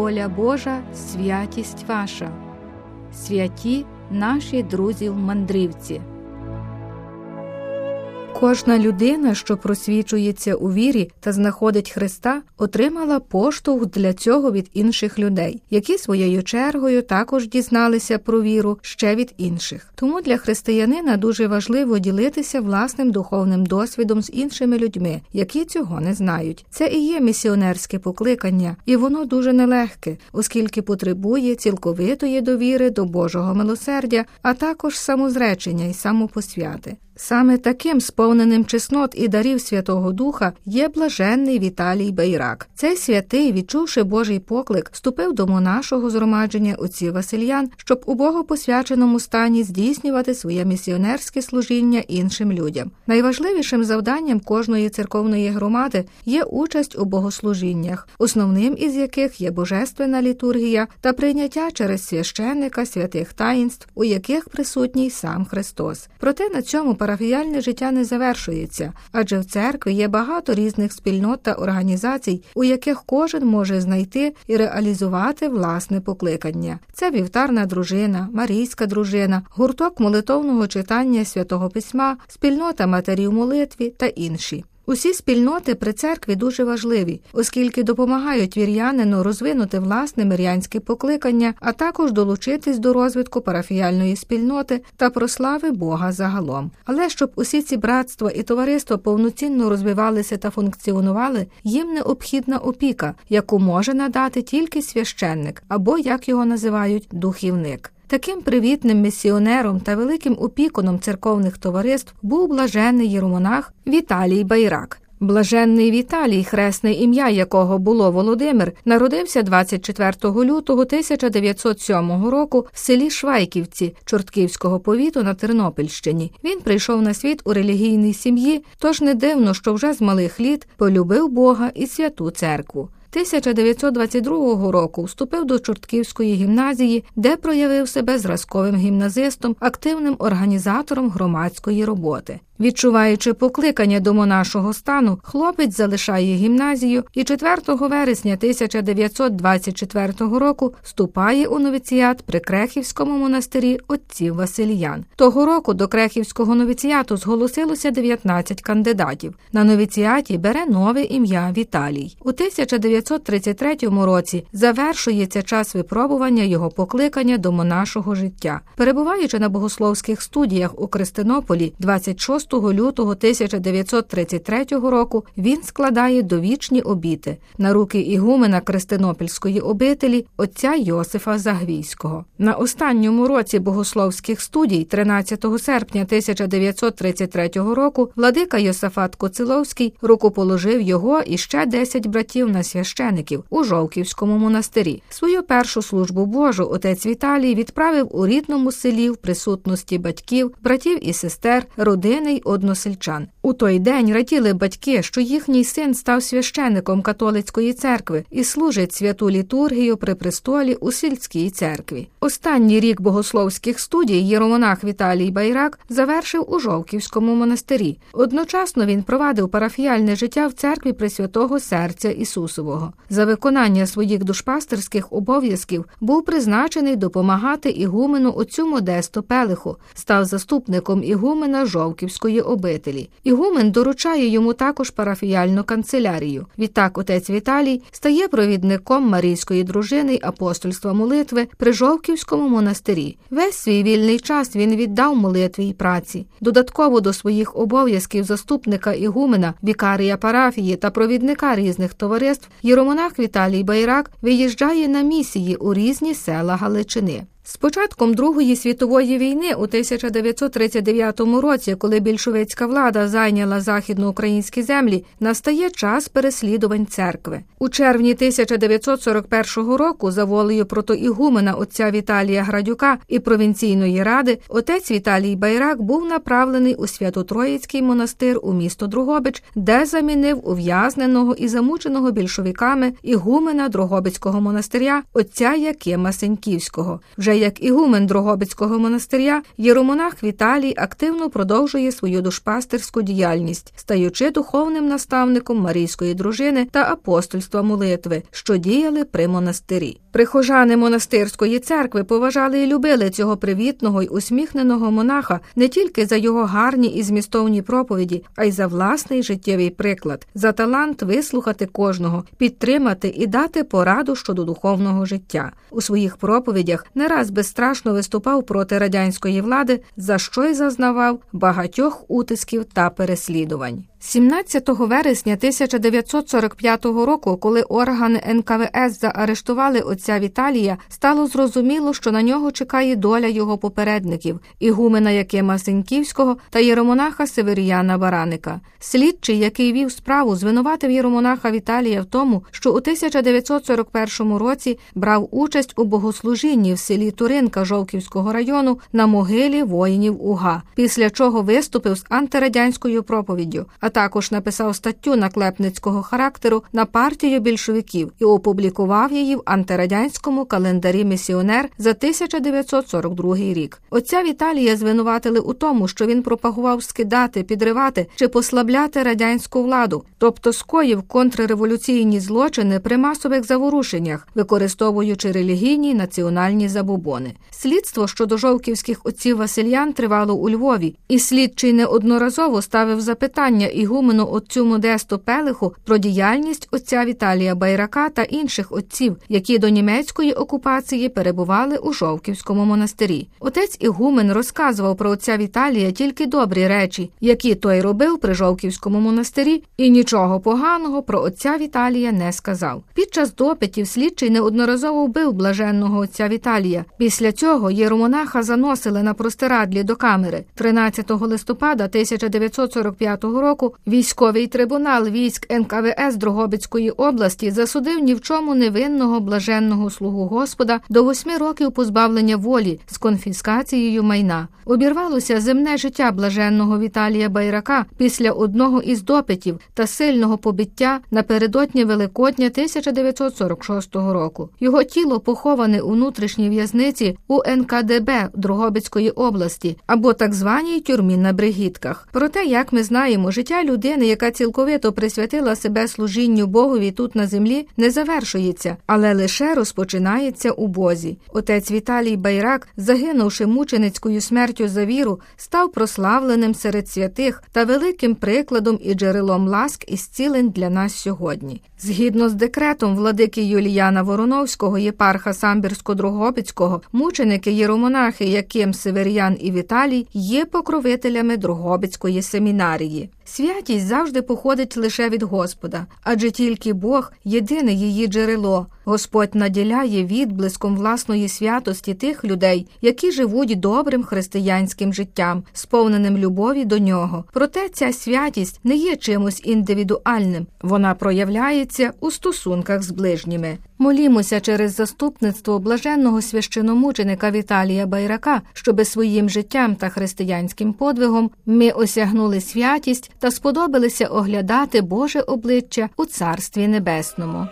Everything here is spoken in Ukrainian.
воля Божа, святість ваша, святі наші друзі-мандрівці. Кожна людина, що просвічується у вірі та знаходить Христа, отримала поштовх для цього від інших людей, які своєю чергою також дізналися про віру ще від інших. Тому для християнина дуже важливо ділитися власним духовним досвідом з іншими людьми, які цього не знають. Це і є місіонерське покликання, і воно дуже нелегке, оскільки потребує цілковитої довіри до Божого милосердя, а також самозречення і самопосвяти. Саме таким сповненим чеснот і дарів Святого Духа є блаженний Віталій Байрак. Цей святий, відчувши Божий поклик, вступив до монашого згромадження отців Васильян, щоб у богопосвяченому стані здійснювати своє місіонерське служіння іншим людям. Найважливішим завданням кожної церковної громади є участь у богослужіннях, основним із яких є божественна літургія та прийняття через священника святих таїнств, у яких присутній сам Христос. Проте на цьому парафіяльне життя не завершується, адже в церкві є багато різних спільнот та організацій, у яких кожен може знайти і реалізувати власне покликання. Це вівтарна дружина, марійська дружина, гурток молитовного читання святого письма, спільнота матерів молитві та інші. Усі спільноти при церкві дуже важливі, оскільки допомагають вір'янину розвинути власне мирянське покликання, а також долучитись до розвитку парафіяльної спільноти та прослави Бога загалом. Але щоб усі ці братства і товариства повноцінно розвивалися та функціонували, їм необхідна опіка, яку може надати тільки священник або як його називають духівник. Таким привітним місіонером та великим опікуном церковних товариств був блаженний єромонах Віталій Байрак. Блаженний Віталій, хресне ім'я якого було Володимир, народився 24 лютого 1907 року в селі Швайківці Чортківського повіту на Тернопільщині. Він прийшов на світ у релігійній сім'ї, тож не дивно, що вже з малих літ полюбив Бога і святу церкву. 1922 року вступив до Чортківської гімназії, де проявив себе зразковим гімназистом, активним організатором громадської роботи. Відчуваючи покликання до монашого стану, хлопець залишає гімназію і 4 вересня 1924 року вступає у новіціат при Крехівському монастирі отців Васильян. Того року до Крехівського новіціату зголосилося 19 кандидатів. На новіціаті бере нове ім'я Віталій. У 1933 році завершується час випробування його покликання до монашого життя. Перебуваючи на богословських студіях у Кристинополі 26 лютого 1933 року він складає довічні обіти на руки ігумена Кристинопільської обителі отця Йосифа Загвійського. На останньому році богословських студій, 13 серпня 1933 року, владика Йосафат Коциловський рукоположив його і ще 10 братів на священиків у Жовківському монастирі. Свою першу службу Божу отець Віталій відправив у рідному селі в присутності батьків, братів і сестер, родини односельчан. У той день раділи батьки, що їхній син став священником католицької церкви і служить святу літургію при престолі у сільській церкві. Останній рік богословських студій єромонах Віталій Байрак завершив у Жовківському монастирі. Одночасно він провадив парафіяльне життя в церкві Пресвятого Серця Ісусового. За виконання своїх душпастерських обов'язків був призначений допомагати ігумену отцю Модесту Пелиху, став заступником ігумена Жовківської обителі. Ігумен доручає йому також парафіяльну канцелярію. Відтак отець Віталій стає провідником Марійської дружини й апостольства молитви при Жовківському монастирі. Весь свій вільний час він віддав молитві й праці. Додатково до своїх обов'язків заступника ігумена, вікарія парафії та провідника різних товариств Єромонах Віталій Байрак виїжджає на місії у різні села Галичини. З початком Другої світової війни у 1939 році, коли більшовицька влада зайняла західноукраїнські землі, настає час переслідувань церкви. У червні 1941 року, за волею протоігумена отця Віталія Градюка і провінційної ради, отець Віталій Байрак був направлений у Свято-Троїцький монастир у місто Другобич, де замінив ув'язненого і замученого більшовиками ігумена Другобицького монастиря отця Якима Сеньківського. Вже як ігумен Дрогобицького монастиря, єромонах Віталій активно продовжує свою душпастерську діяльність, стаючи духовним наставником Марійської дружини та апостольства молитви, що діяли при монастирі. Прихожани монастирської церкви поважали і любили цього привітного й усміхненого монаха не тільки за його гарні і змістовні проповіді, а й за власний життєвий приклад, за талант вислухати кожного, підтримати і дати пораду щодо духовного життя. У своїх проповідях не раз безстрашно виступав проти радянської влади, за що й зазнавав багатьох утисків та переслідувань. 17 вересня 1945 року, коли органи НКВС заарештували отця Віталія, стало зрозуміло, що на нього чекає доля його попередників ігумена Якима Сеньківського та єромонаха Северіяна Бараника. Слідчий, який вів справу, звинуватив єромонаха Віталія в тому, що у 1941 році брав участь у богослужінні в селі Туринка Жовківського району на могилі воїнів УГА, після чого виступив з антирадянською проповіддю. Також написав статтю наклепницького характеру на партію більшовиків і опублікував її в антирадянському календарі Місіонер за 1942 рік. Отця Віталія звинуватили у тому, що він пропагував скидати, підривати чи послабляти радянську владу, тобто скоїв контрреволюційні злочини при масових заворушеннях, використовуючи релігійні національні забобони. Слідство щодо жовківських отців Васильян тривало у Львові, і слідчий неодноразово ставив запитання ігумену отцю Модесту Пелиху про діяльність отця Віталія Байрака та інших отців, які до німецької окупації перебували у Жовківському монастирі. Отець Ігумен розказував про отця Віталія тільки добрі речі, які той робив при Жовківському монастирі, і нічого поганого про отця Віталія не сказав. Під час допитів слідчий неодноразово вбив блаженного отця Віталія. Після цього єромонаха заносили на простирадлі до камери 13 листопада 1945 року військовий трибунал військ НКВС Дрогобицької області засудив ні в чому невинного блаженного слугу Господа до восьми років позбавлення волі з конфіскацією майна. Обірвалося земне життя блаженного Віталія Байрака після одного із допитів та сильного побиття напередодні Великодня 1946 року. Його тіло поховане у внутрішній в'язниці у НКДБ Дрогобицької області або так званій тюрмі на Бригітках. Проте, як ми знаємо, життя людини, яка цілковито присвятила себе служінню Богові тут на землі, не завершується, але лише розпочинається у Бозі. Отець Віталій Байрак, загинувши мученицькою смертю за віру, став прославленим серед святих та великим прикладом і джерелом ласк і зцілень для нас сьогодні. Згідно з декретом владики Юліяна Вороновського, єпарха Самбірсько-Дрогобицького, мученики єромонахи Яким Северян і Віталій є покровителями Дрогобицької семінарії. Святість завжди походить лише від Господа, адже тільки Бог єдине її джерело. Господь наділяє відблиском власної святості тих людей, які живуть добрим християнським життям, сповненим любові до нього. Проте ця святість не є чимось індивідуальним, вона проявляється у стосунках з ближніми. Молімося через заступництво блаженного священомученика Віталія Байрака, щоби своїм життям та християнським подвигом ми осягнули святість та сподобалися оглядати Боже обличчя у Царстві Небесному.